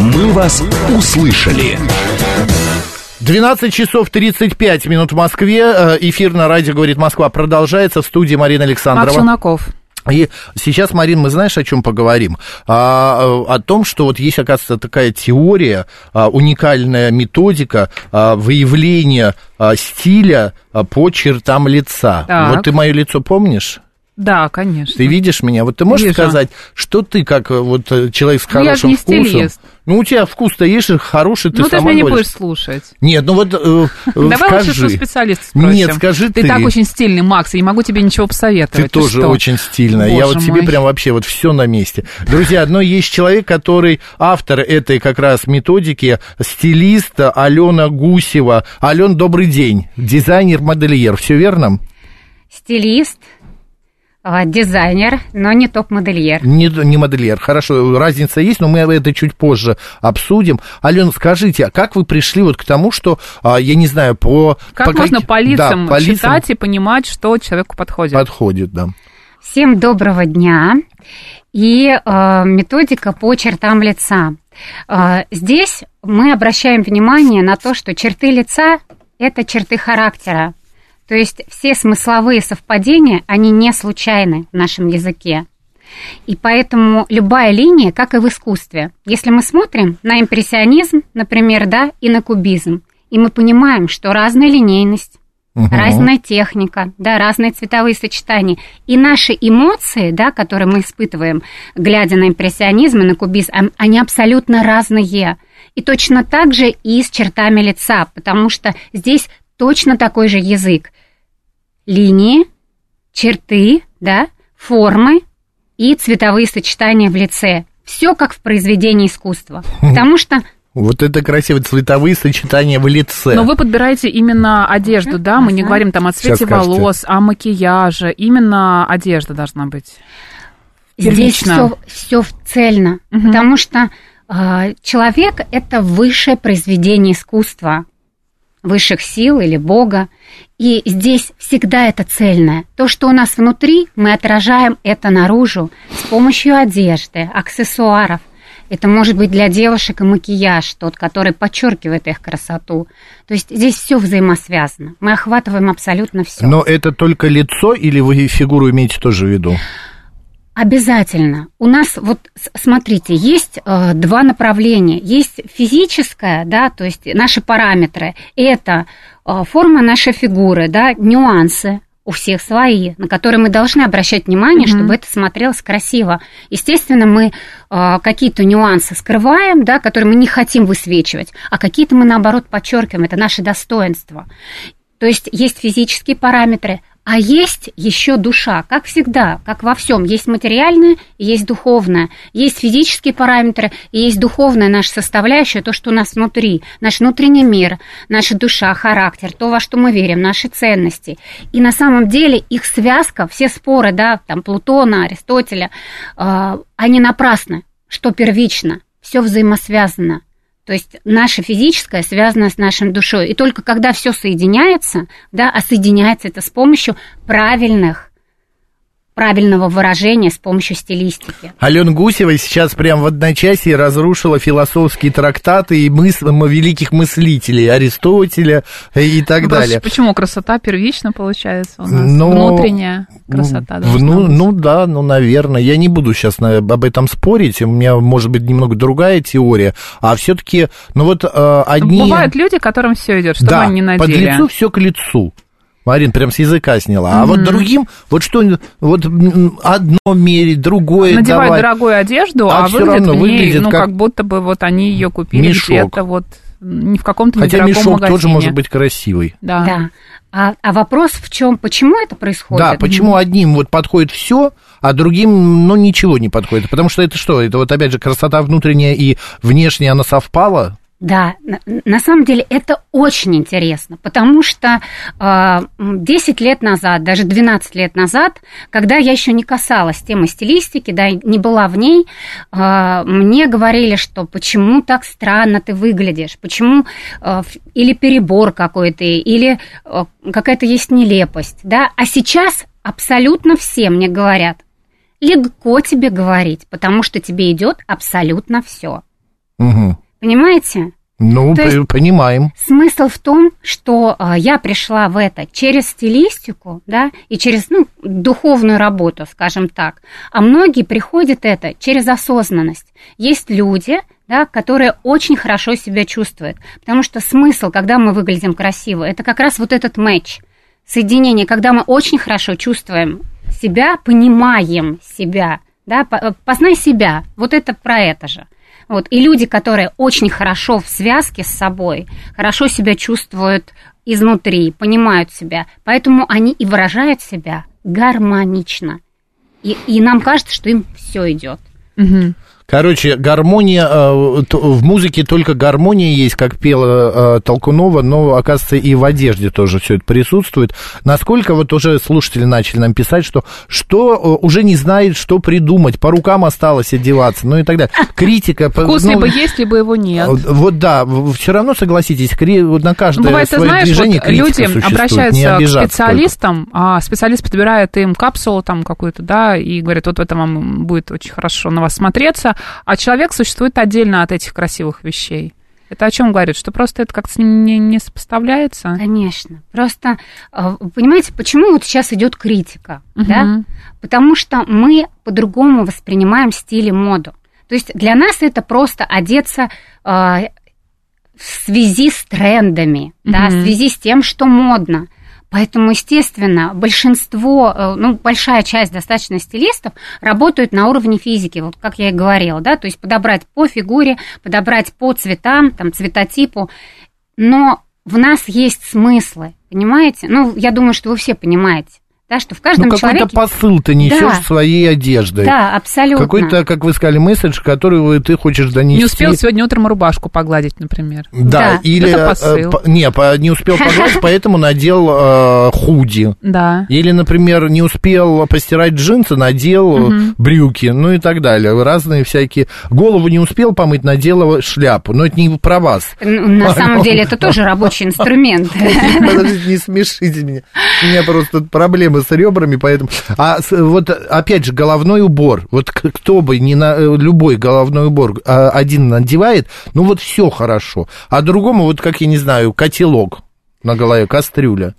«Мы вас услышали». 12 часов 35 минут в Москве. Э, Эфир на радио «Говорит Москва» продолжается. В студии Марина Александрова. Челноков. И сейчас, Марин, мы знаешь, о чем поговорим? А, о том, что вот есть, оказывается, такая теория, а, уникальная методика а, выявления а, стиля а, по чертам лица. Так. Вот ты мое лицо помнишь? Да, конечно. Ты видишь меня? Вот ты можешь Вижу. сказать, что ты, как э, вот э, человек с Ну, я же хорошим не вкусом... стилист. Ну, у тебя вкус-то есть, хороший, ты ну, ты же меня не будешь слушать. Нет, ну вот э, э, Давай скажи. лучше, что специалист спросим. Нет, скажи ты. Ты так очень стильный, Макс, я не могу тебе ничего Ты посоветовать. тоже что? очень стильная. Я вот тебе прям вообще вот все на месте. Друзья, но есть человек, который автор этой как раз методики, стилист Алена Гусева. Ален, добрый день. Дизайнер-модельер. Все верно? Стилист, дизайнер, но не топ-модельер. Не, не модельер. Хорошо, разница есть, но мы это чуть позже обсудим. Алена, скажите, а как вы пришли вот к тому, что, а, я не знаю, по... Как по можно как- по лицам да, по лицам читать и понимать, что человеку подходит? подходит, да. Всем доброго дня. И э, методика по чертам лица. Э, здесь мы обращаем внимание на то, что черты лица – это черты характера. То есть все смысловые совпадения, они не случайны в нашем языке. И поэтому любая линия, как и в искусстве. Если мы смотрим на импрессионизм, например, да, и на кубизм, и мы понимаем, что разная линейность, Мгм. разная техника, да, разные цветовые сочетания. И наши эмоции, да, которые мы испытываем, глядя на импрессионизм и на кубизм, они абсолютно разные. И точно так же и с чертами лица, потому что здесь точно такой же язык. Линии, черты, да, формы и цветовые сочетания в лице. Все как в произведении искусства. Потому что Вот это красиво, цветовые сочетания в лице. Но вы подбираете именно одежду, да? Мы не говорим там о цвете волос, о макияже. Именно одежда должна быть. Здесь все, все цельно, потому что а, человек это высшее произведение искусства, высших сил или Бога. И здесь всегда это цельное. То, что у нас внутри, мы отражаем это наружу с помощью одежды, аксессуаров. Это может быть для девушек и макияж, тот, который подчеркивает их красоту. То есть здесь все взаимосвязано. Мы охватываем абсолютно все. Но это только лицо или вы фигуру имеете тоже в виду? Обязательно. У нас вот смотрите, есть э, два направления. Есть физическое, да, то есть наши параметры. Это э, форма нашей фигуры, да, нюансы у всех свои, на которые мы должны обращать внимание, Мгм. чтобы это смотрелось красиво. Естественно, мы э, какие-то нюансы скрываем, да, которые мы не хотим высвечивать, а какие-то мы наоборот подчеркиваем. Это наше достоинство. То есть есть физические параметры, а есть еще душа, как всегда, как во всем. Есть материальное есть духовное. Есть физические параметры есть духовная наша составляющая, то, что у нас внутри. Наш внутренний мир, наша душа, характер, то, во что мы верим, наши ценности. И на самом деле их связка, все споры, да, там Плутона, Аристотеля, э, они напрасны. Что первично? Все взаимосвязано. То есть наше физическое связано с нашей душой. И только когда все соединяется, да, а соединяется это с помощью правильных, правильного выражения, с помощью стилистики. Алена Гусева сейчас прям в одночасье разрушила философские трактаты и мысли великих мыслителей Аристотеля и так Просто далее. Почему красота первична получается у нас? Но- Внутренняя красота ну, быть. ну да, ну, наверное. Я не буду сейчас об этом спорить. У меня, может быть, немного другая теория. А все-таки, ну вот э, одни... Бывают люди, которым все идет, что да, они не под надели. лицу все к лицу. Марин прям с языка сняла. А вот другим, вот что, вот одно мерить, другое Надевают давать. дорогую одежду, А а, всё выглядят равно ней, выглядит ну, как как... будто бы вот они ее купили мешок. где-то вот не в каком-то Хотя мешок магазине. тоже может быть красивый. Да. Да. А, а вопрос в чем? Почему это происходит? Да, почему одним вот подходит все, а другим, ну, ничего не подходит? Потому что это что? Это вот опять же красота внутренняя и внешняя, она совпала? Да, на, самом деле это очень интересно, потому что э, 10 лет назад, даже 12 лет назад, когда я еще не касалась темы стилистики, да, не была в ней, э, мне говорили, что почему так странно ты выглядишь, почему э, или перебор какой-то, или какая-то есть нелепость, да, а сейчас абсолютно все мне говорят, легко тебе говорить, потому что тебе идет абсолютно все. Мгм. Понимаете? Ну, То есть- понимаем. Смысл в том, что а, я пришла в это через стилистику, да, и через, ну, духовную работу, скажем так. А многие приходят это через осознанность. Есть люди, да, которые очень хорошо себя чувствуют. Потому что смысл, когда мы выглядим красиво, это как раз вот этот матч, соединение, когда мы очень хорошо чувствуем себя, понимаем себя, да, по- познай себя, вот это про это же. Вот. И люди, которые очень хорошо в связке с собой, хорошо себя чувствуют изнутри, понимают себя, поэтому они и выражают себя гармонично. И, и нам кажется, что им все идет. Мгм. Короче, гармония, э, в музыке только гармония есть, как пела э, Толкунова, но, оказывается, и в одежде тоже все это присутствует. Насколько вот уже слушатели начали нам писать, что, что э, уже не знает, что придумать, по рукам осталось одеваться, ну и так далее. Критика... Вкус ну, либо есть, либо его нет. Вот да, все равно согласитесь, на каждое Бывает, свое знаешь, движение вот люди обращаются к специалистам, а специалист подбирает им капсулу там какую-то, да, и говорит, вот в этом вам будет очень хорошо на вас смотреться, а человек существует отдельно от этих красивых вещей. Это о чем говорит? Что просто это как-то не, не сопоставляется? Конечно. Просто, э, понимаете, почему вот сейчас идет критика? Да? Мгм. Потому что мы по-другому воспринимаем стиль и моду. То есть для нас это просто одеться э, в связи с трендами, да, в связи с тем, что модно. Поэтому, естественно, большинство, э, ну, большая часть достаточно стилистов работают на уровне физики, вот как я и говорила, да, то есть подобрать по фигуре, подобрать по цветам, там, цветотипу, но в нас есть смыслы, понимаете? Ну, я думаю, что вы все понимаете, да, что в каждом Ну, какой-то человеке... посыл ты несешь Да. своей одеждой. Да, абсолютно. Какой-то, как вы сказали, месседж, который ты хочешь донести. Не успел сегодня утром рубашку погладить, например. Да, Да. или... Это э, посыл. по- не, по- не успел погладить, поэтому надел э, худи. Да. Или, например, не успел постирать джинсы, надел э, брюки, ну и так далее. Разные всякие. Голову не успел помыть, надел шляпу. Но это не про вас. На самом деле это тоже рабочий инструмент. Подождите, не смешите меня. У меня просто проблемы с ребрами, поэтому... А вот, опять же, головной убор. Вот кто бы, не на, э, любой головной убор а, один надевает, ну вот все хорошо. А другому, вот как, я не знаю, котелок на голове, кастрюля.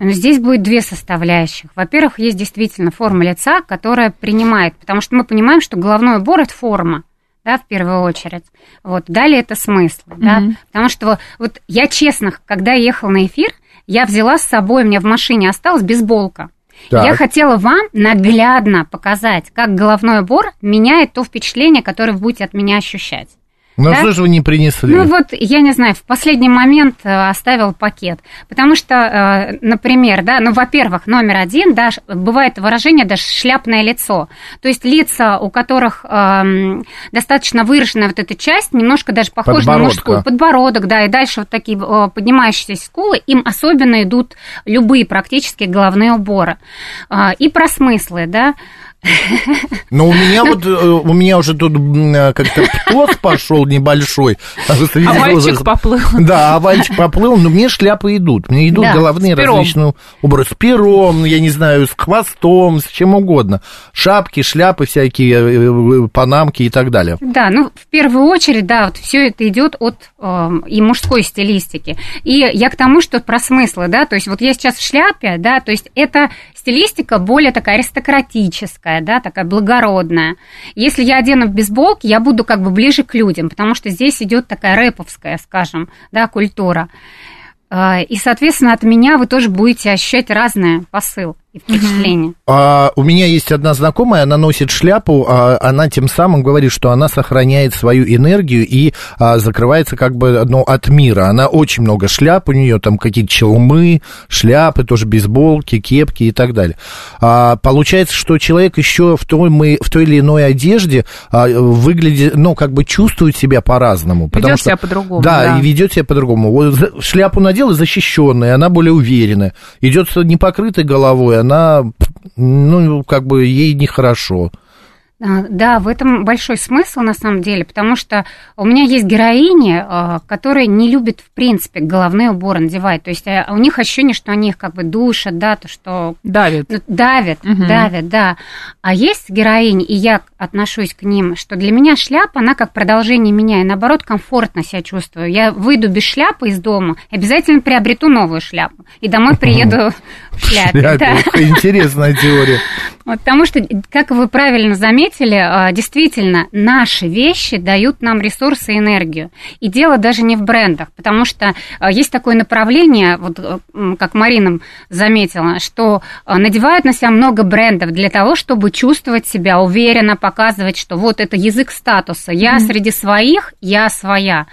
Здесь будет две составляющих. Во-первых, есть действительно форма лица, которая принимает, потому что мы понимаем, что головной убор – это форма, да, в первую очередь. Вот. Далее это смысл, да, Мгм. потому что вот я честно, когда ехала на эфир, я взяла с собой, у меня в машине осталась бейсболка. Так. Я хотела вам наглядно показать, как головной убор меняет то впечатление, которое вы будете от меня ощущать. Ну Да? что же вы не принесли? Ну вот, я не знаю, в последний момент э, оставил пакет. Потому что, э, например, да, ну, во-первых, номер один, да, бывает выражение даже шляпное лицо. То есть лица, у которых эм, достаточно выраженная вот эта часть, немножко даже похожа на мужскую. Подбородок, да, и дальше вот такие э, поднимающиеся скулы, им особенно идут любые практически головные уборы. И про смыслы, да. Но у меня вот, э, у меня уже тут э, как-то птоз пошел небольшой. А А мальчик поплыл. Да, овальчик поплыл, но мне шляпы идут. Мне идут Да, головные различные образы. С пером, я не знаю, с хвостом, с чем угодно. Шапки, шляпы всякие, э, панамки и так далее. Да, ну, в первую очередь, да, вот все это идет от э, и мужской стилистики. И я к тому, что про смыслы, да, то есть вот я сейчас в шляпе, да, то есть это стилистика более такая аристократическая, да, такая благородная. Если я одену в бейсболке, я буду как бы ближе к людям, потому что здесь идет такая рэповская, скажем, да, культура. Э, И, соответственно, от меня вы тоже будете ощущать разные посыл и. А, у меня есть одна знакомая, она носит шляпу, а, она тем самым говорит, что она сохраняет свою энергию и а, закрывается как бы ну, от мира. Она очень много шляп, у нее там какие-то челмы, шляпы, тоже бейсболки, кепки и так далее. А, получается, что человек еще в той, мы, в той или иной одежде а, выглядит, ну, как бы чувствует себя по-разному. Ведет себя по-другому, Да, да. и ведет себя по-другому. Вот шляпу надела защищенная, она более уверенная. Идет с непокрытой головой, она, ну, как бы ей нехорошо. А, Да, в этом большой смысл на самом деле, потому что у меня есть героини, а, которые не любят в принципе головные уборы надевать. То есть а, у них ощущение, что они их как бы душат, да, то что Давит. ну, давят, Мгм. давят, да. А есть героини, и я отношусь к ним, что для меня шляпа, она как продолжение меня, и наоборот комфортно себя чувствую. Я выйду без шляпы из дома, обязательно приобрету новую шляпу, и домой приеду шляпе. Да, это Интересная теория. Вот, потому что, как вы правильно заметили, а, действительно, наши вещи дают нам ресурсы и энергию. И дело даже не в брендах, потому что а, есть такое направление, вот э, как Марина заметила, что а, надевают на себя много брендов для того, чтобы чувствовать себя уверенно, показывать, что вот это язык статуса. Я среди своих, я своя.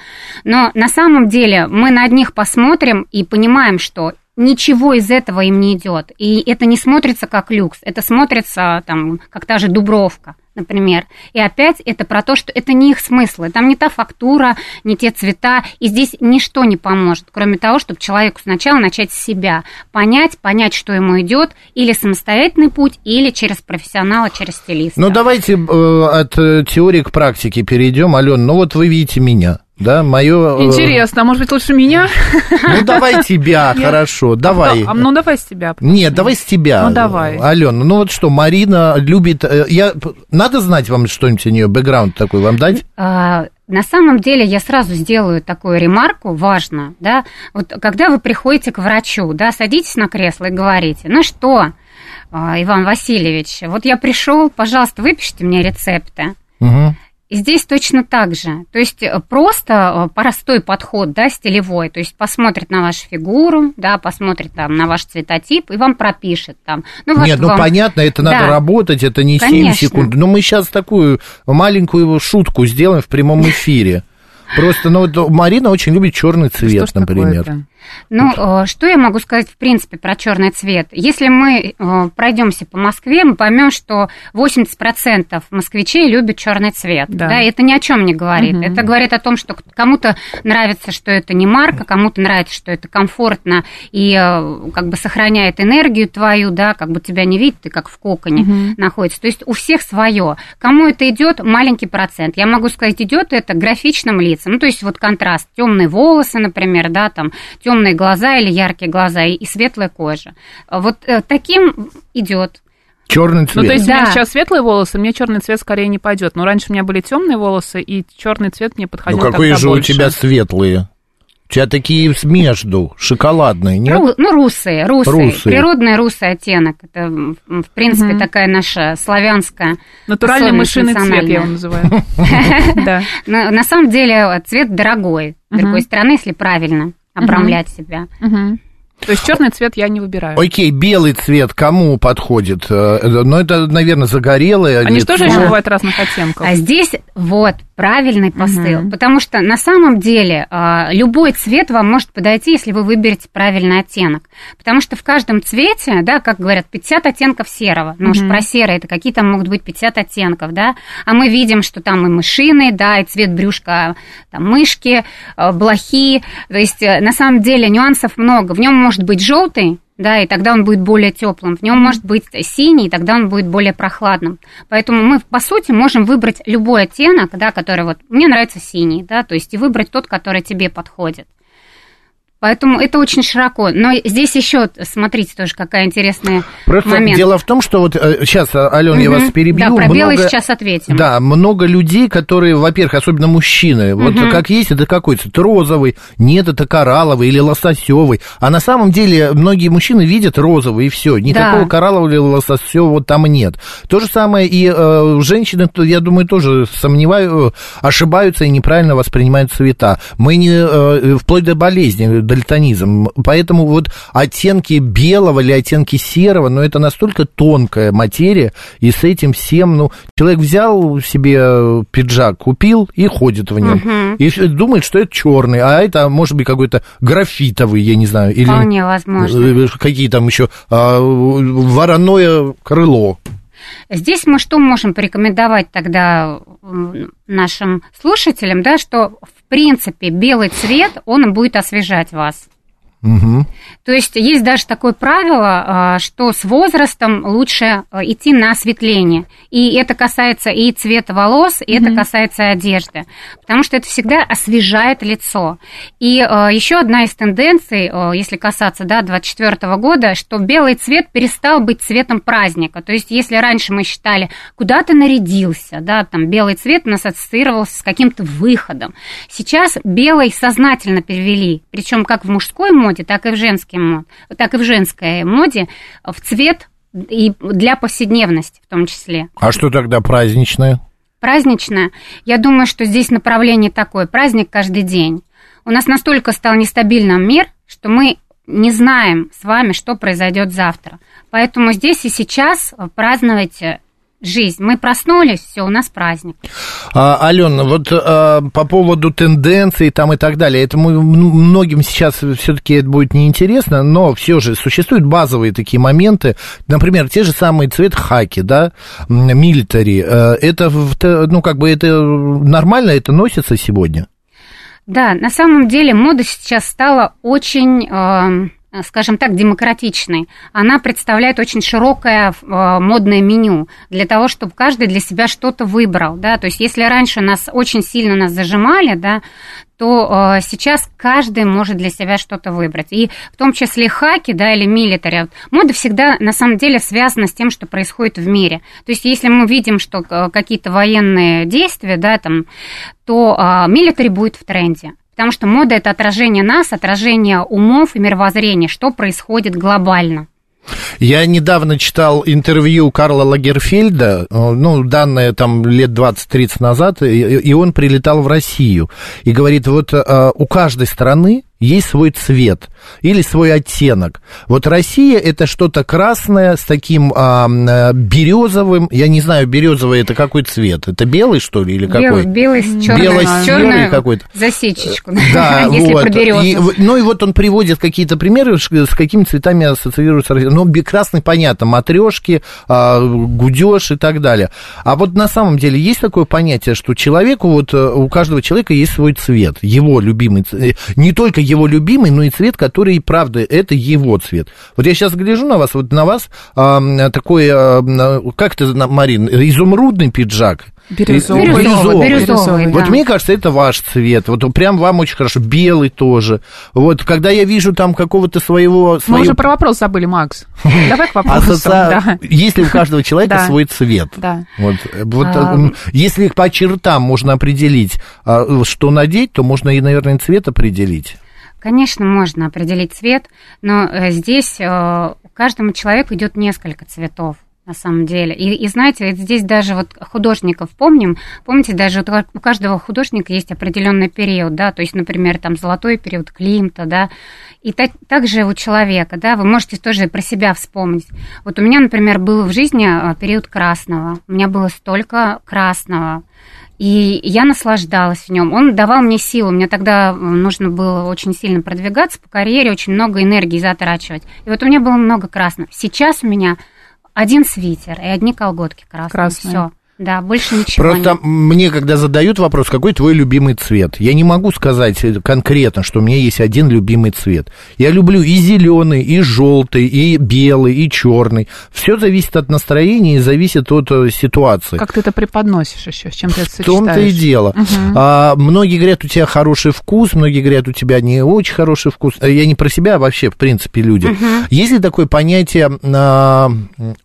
Но на самом деле мы на одних посмотрим и понимаем, что ничего из этого им не идет. И это не смотрится как люкс, это смотрится там, как та же Дубровка, например. И опять это про то, что это не их смыслы. Там не та фактура, не те цвета. И здесь ничто не поможет, кроме того, чтобы человеку сначала начать с себя. Понять, понять, что ему идет. Или самостоятельный путь, или через профессионала, через стилиста. Ну, давайте э, от э, теории к практике перейдем. Ален, ну вот вы видите меня, да, мое... э, Интересно, а может быть лучше меня? Ну, давай тебя, хорошо, давай. А, Ну, давай с тебя. Нет, давай с тебя. Ну, давай. Алена, ну вот что, Марина любит... э, Я... Надо знать вам что-нибудь о нее, бэкграунд такой вам дать? А, На самом деле я сразу сделаю такую ремарку, важно, да, вот когда вы приходите к врачу, да, садитесь на кресло и говорите, ну что, а, Иван Васильевич, вот я пришел, пожалуйста, выпишите мне рецепты. Мгм. И здесь точно так же. То есть э, просто э, простой подход, да, стилевой. То есть посмотрит на вашу фигуру, да, посмотрит там на ваш цветотип и вам пропишет там. Ну, вот Нет, ну вам- понятно, это надо Да. работать, это не 7 Конечно. секунд. Но мы сейчас такую маленькую шутку сделаем в прямом эфире. Просто, ну, вот Марина очень любит черный цвет, ж например. Ну, э, что я могу сказать в принципе про черный цвет? Если мы э, пройдемся по Москве, мы поймем, что 80% москвичей любят черный цвет. Да. Да. это ни о чем не говорит. Мгм. Это говорит о том, что кому-то нравится, что это не марка, кому-то нравится, что это комфортно и э, как бы сохраняет энергию твою, да, как бы тебя не видит, ты как в коконе Мгм. находится. То есть у всех свое. Кому это идет, маленький процент. Я могу сказать, идет это графичным лицам. Ну, то есть вот контраст. Темные волосы, например, да, там темные глаза или яркие глаза и, и светлая кожа. Вот э, таким идет. Черный Ну, цвет. то есть у меня Да. сейчас светлые волосы, мне черный цвет скорее не пойдет. Но раньше у меня были темные волосы, и черный цвет мне подходил ну, какие тогда же больше. у тебя светлые? У тебя такие между, шоколадные, нет? Ру- ну, русые, русые, Русые. Природный русый оттенок. Это, в принципе, Мгм. такая наша славянская Натуральный мышиный цвет, я его называю. Да. На, самом деле цвет дорогой, с другой стороны, если правильно обрамлять себя. То есть черный цвет я не выбираю. Окей, белый цвет кому подходит? Э, э, Ну, это, наверное, загорелое Они же лицо. тоже еще бывают разных оттенков. А здесь вот правильный посыл, Мгм. потому что на самом деле а, любой цвет вам может подойти, если вы выберете правильный оттенок, потому что в каждом цвете, да, как говорят, 50 оттенков серого, ну уж Мгм. про серое, это какие там могут быть 50 оттенков, да, а мы видим, что там и мышиный, да, и цвет брюшка, там мышки, э, блохи, то есть э, на самом деле нюансов много, в нем может быть желтый, да, и тогда он будет более теплым. В нем может быть синий, и тогда он будет более прохладным. Поэтому мы, по сути, можем выбрать любой оттенок, да, который вот мне нравится синий, да, то есть и выбрать тот, который тебе подходит. Поэтому это очень широко. Но здесь еще, смотрите, тоже какая интересная Просто момент. дело в том, что вот сейчас, Ален, я Мгм. вас перебью. Да, про белый много- сейчас ответим. Да, много людей, которые, во-первых, особенно мужчины, вот Мгм. как есть, это какой цвет? Розовый, нет, это коралловый или лососевый. А на самом деле многие мужчины видят розовый, и все. Никакого Да. кораллового или лососевого там нет. То же самое и э, женщины, я думаю, тоже сомневаю, ошибаются и неправильно воспринимают цвета. Мы не, э, вплоть до болезни, дальтонизм. Поэтому вот оттенки белого или оттенки серого, ну, это настолько тонкая материя, и с этим всем, ну, человек взял себе пиджак, купил и ходит в нем. Мгм. И думает, что это черный, а это может быть какой-то графитовый, я не знаю, или Вполне возможно. э, какие там еще а, вороное крыло. Здесь мы что можем порекомендовать тогда нашим слушателям, да, что в принципе белый цвет, он будет освежать вас. Мгм. То есть есть даже такое правило, а, что с возрастом лучше а, идти на осветление. И это касается и цвета волос, и это касается одежды. Потому что это всегда освежает лицо. И а, еще одна из тенденций, если касаться да, 24 года, что белый цвет перестал быть цветом праздника. То есть если раньше мы считали, куда ты нарядился, да, там белый цвет у нас ассоциировался с каким-то выходом. Сейчас белый сознательно перевели, причем как в мужской моде, так и в женской моде, так и в женской моде в цвет и для повседневности в том числе. А что тогда праздничное? Праздничное, я думаю, что здесь направление такое, праздник каждый день. У нас настолько стал нестабильным мир, что мы не знаем с вами, что произойдет завтра. Поэтому здесь и сейчас праздновать жизнь. Мы проснулись, все, у нас праздник. А, Алена, вот а, по поводу тенденций там и так далее, это мы, многим сейчас все-таки это будет неинтересно, но все же существуют базовые такие моменты, например, те же самые цвет хаки, да, милитари, это, в т- ну, как бы это нормально, это носится сегодня? Да, на самом деле мода сейчас стала очень, э, скажем так, демократичной. Она представляет очень широкое э, модное меню для того, чтобы каждый для себя что-то выбрал. Да? То есть если раньше нас очень сильно нас зажимали, да, то э, сейчас каждый может для себя что-то выбрать. И в том числе хаки, да, или милитари. Вот Мода всегда на самом деле связана с тем, что происходит в мире. То есть если мы видим, что э, какие-то военные действия, да, там, то э, милитари будет в тренде. Потому что мода это отражение нас, отражение умов и мировоззрения, что происходит глобально. Я недавно читал интервью Карла Лагерфельда, э, ну, данное там лет 20-30 назад, и, он прилетал в Россию. И говорит, вот э, у каждой страны есть свой цвет или свой оттенок. Вот Россия это что-то красное с таким а, березовым, я не знаю, березовый это какой цвет? Это белый, что ли, или какой? Белый, белый с черной, Бело-серый какой-то. засечечку, Да, если вот. про березу. Ну и вот он приводит какие-то примеры, с какими цветами ассоциируется Россия. Ну, красный, понятно, матрешки, гудеж и так далее. А вот на самом деле есть такое понятие, что человеку, вот э, у каждого человека есть свой цвет, его любимый цвет. Не только его любимый, но и цвет, который, правда, это его цвет. Вот я сейчас гляжу на вас, вот на вас а, такой, а, как это, Марин, изумрудный пиджак. Бирюзовый. Бирюзовый, Бирюзовый. бирюзовый, Вот да. мне кажется, это ваш цвет. Вот прям вам очень хорошо. Белый тоже. Вот когда я вижу там какого-то своего... Мы свою уже про вопрос забыли, Макс. Давай к вопросу. асоци-. Есть ли у каждого человека свой цвет? Да. Вот, э, вот, А, если по чертам можно определить, а, что надеть, то можно и, наверное, цвет определить. Конечно, можно определить цвет, но э, здесь э, каждому человеку идет несколько цветов на самом деле. И, и знаете, здесь даже вот художников помним, помните, даже у каждого художника есть определенный период, да, то есть, например, там золотой период Климта, да, и так, также у человека, да, вы можете тоже про себя вспомнить. Вот у меня, например, был в жизни э, период красного, у меня было столько красного, и я наслаждалась в нем. Он давал мне силу. Мне тогда м, нужно было очень сильно продвигаться по карьере, очень много энергии затрачивать. И вот у меня было много красного. Сейчас у меня один свитер и одни колготки красные. Красные. Все. Да, больше ничего Просто нет. мне, когда задают вопрос, какой твой любимый цвет, я не могу сказать конкретно, что у меня есть один любимый цвет. Я люблю и зеленый, и желтый, и белый, и черный. Все зависит от настроения и зависит от э, ситуации. Как ты это преподносишь еще, с чем ты это В том-то и дело. А, многие говорят, у тебя хороший вкус, многие говорят, у тебя не очень хороший вкус. Э, Я не про себя, а вообще, в принципе, люди. Есть ли такое понятие а,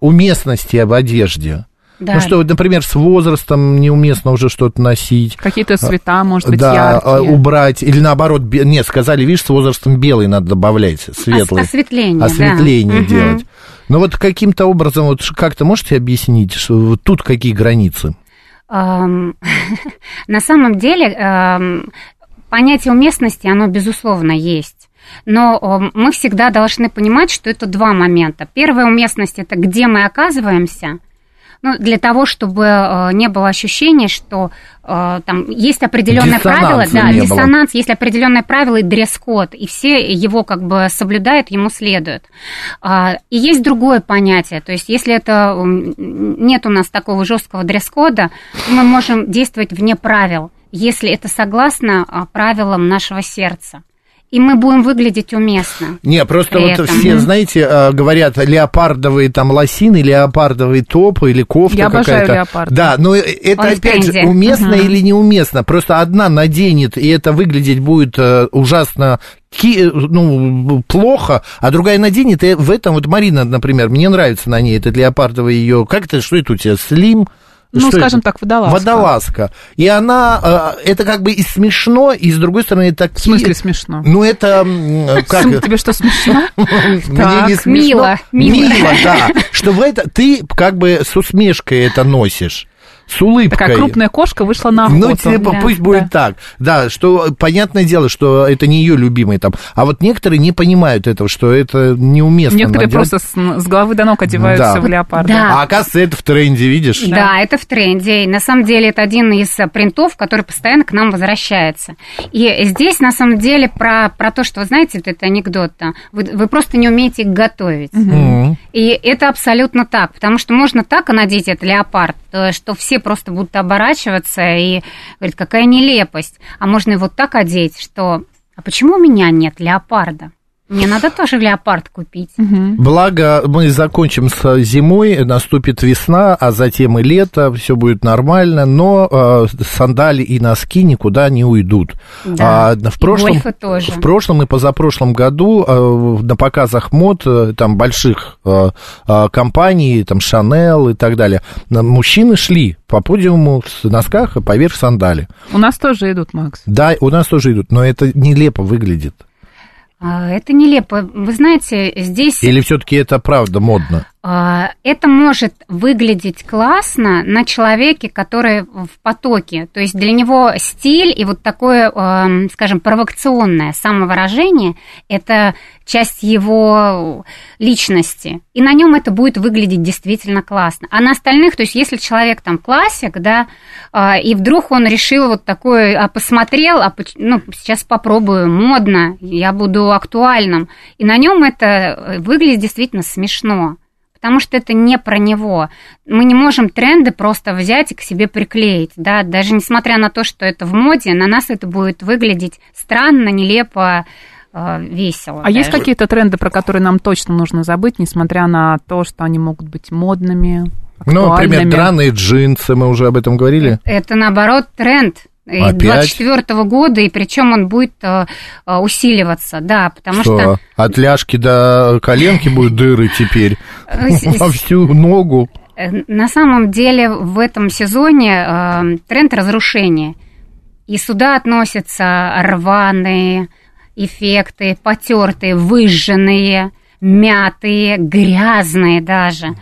уместности в одежде? Да. Ну что, например, с возрастом неуместно уже что-то носить. Какие-то цвета, может быть, да, а, яркие. убрать. Или наоборот, бе- нет, сказали, видишь, с возрастом белый надо добавлять, светлый. Ос- осветление, да. Осветление Мгм. делать. Но вот каким-то образом, вот как-то можете объяснить, что вот тут какие границы? На самом деле понятие уместности, оно безусловно есть. Но мы всегда должны понимать, что это два момента. Первая уместность это где мы оказываемся. Ну, для того, чтобы э, не было ощущения, что э, там есть определенные правила, Диссонанса да, не было. диссонанс, есть определенное правило и дресс-код, и все его как бы соблюдают, ему следуют. А, И есть другое понятие, то есть если это нет у нас такого жесткого дресс-кода, мы можем действовать вне правил, если это согласно а, правилам нашего сердца. И мы будем выглядеть уместно. Не, просто вот этом. все, знаете, э, говорят, леопардовые там лосины, леопардовый топ или кофта Я обожаю какая-то. леопарда. Да, но э, это Он опять же уместно Мгм. или неуместно. Просто одна наденет, и это выглядеть будет э, ужасно ки- э, ну, плохо, а другая наденет, и в этом вот Марина, например, мне нравится на ней этот леопардовый ее, как это, что это у тебя, слим? Ну, Что скажем это? так, водолазка. Водолазка. И она, э, это как бы и смешно, и с другой стороны, это... В смысле смешно? Ну, это, как... Тебе что, смешно? Мне Так, не смешно. мило, мило. да. Что в это ты как бы с усмешкой это носишь. С улыбкой. Такая крупная кошка вышла на охоту. Ну, типа, Да, пусть будет так. Да, что понятное дело, что это не ее любимый там. А вот некоторые не понимают этого, что это неуместно. Некоторые наделать. просто с, с головы до ног одеваются Да. в леопарда. Да. А оказывается, это в тренде, видишь? Да. это в тренде. И на самом деле это один из э, принтов, который постоянно к нам возвращается. И здесь на самом деле про, про то, что, вы знаете, вот это анекдот, да, вы, вы просто не умеете их готовить. Мгм. И это абсолютно так, потому что можно так надеть этот леопард, э, что все просто будут оборачиваться и говорить, какая нелепость. А можно и вот так одеть, что а почему у меня нет леопарда? Мне надо тоже леопард купить. Мгм. Благо, мы закончим с зимой, наступит весна, а затем и лето, все будет нормально, но э, сандали и носки никуда не уйдут. Да. А, в И прошлом, гольфы тоже. в прошлом и позапрошлом году э, на показах мод э, там больших э, э, компаний, там Шанел и так далее, мужчины шли по подиуму в носках и поверх сандали. У нас тоже идут, Макс. Да, у нас тоже идут, но это нелепо выглядит. А, Это нелепо. Вы знаете, здесь Или все-таки это правда модно? А, это может выглядеть классно на человеке, который в потоке. То есть для него стиль и вот такое, эм, скажем, провокационное самовыражение – это часть его личности. И на нем это будет выглядеть действительно классно. А на остальных, то есть если человек там классик, да, а, и вдруг он решил вот такое, а посмотрел, а ну, сейчас попробую, модно, я буду актуальным. И на нем это э, выглядит действительно смешно. Потому что это не про него. Мы не можем тренды просто взять и к себе приклеить. Да? Даже несмотря на то, что это в моде, на нас это будет выглядеть странно, нелепо, э, весело. А есть даже. какие-то тренды, про которые нам точно нужно забыть, несмотря на то, что они могут быть модными, Ну, например, драные джинсы, мы уже об этом говорили. Это наоборот тренд. И Опять? 24 года, и причем он будет э, э, усиливаться, да, потому что, Что, от ляжки до коленки будут дыры теперь э, во всю ногу. Э, На самом деле в этом сезоне э, тренд разрушения. И сюда относятся рваные эффекты, потертые, выжженные, мятые, грязные даже.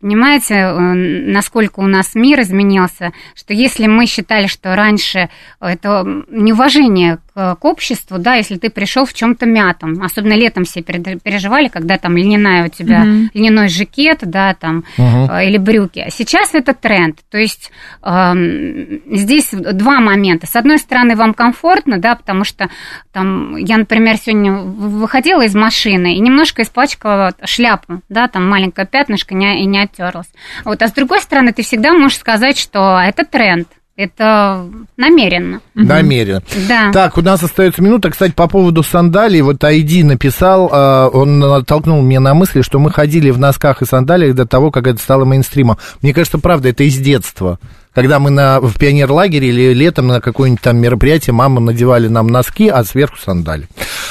Понимаете, э, насколько у нас мир изменился, что если мы считали, что раньше это неуважение к, к обществу, да, если ты пришел в чем-то мятом, особенно летом все переживали, когда там льняная у тебя, Мгм. льняной жакет, да, там, э, или брюки. Сейчас это тренд. То есть эм, здесь два момента. С одной стороны, вам комфортно, да, потому что там я, например, сегодня выходила из машины и немножко испачкала шляпу, да, там маленькое пятнышко не, и не оттерлась. Вот, а с другой стороны, ты всегда можешь сказать, что это тренд. Это намеренно. Намеренно. Да. Так, у нас остается минута. Кстати, по поводу сандалий, вот Айди написал, э, он натолкнул меня на мысли, что мы ходили в носках и сандалиях до того, как это стало мейнстримом. Мне кажется, правда, это из детства. Когда мы на, в пионерлагере или летом на какое-нибудь там мероприятие, мама надевали нам носки, а сверху сандали.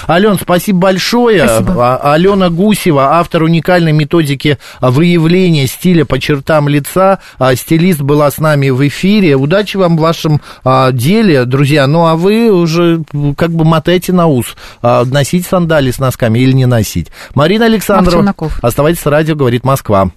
Ален, спасибо большое. Спасибо. А- Алена Гусева, автор уникальной методики выявления стиля по чертам лица. А, Стилист была с нами в эфире. Удачи вам в вашем а, деле, друзья. Ну, а вы уже как бы мотайте на ус. Носить сандали с носками или не носить. Марина Александрова. Челноков. Оставайтесь с радио, говорит Москва.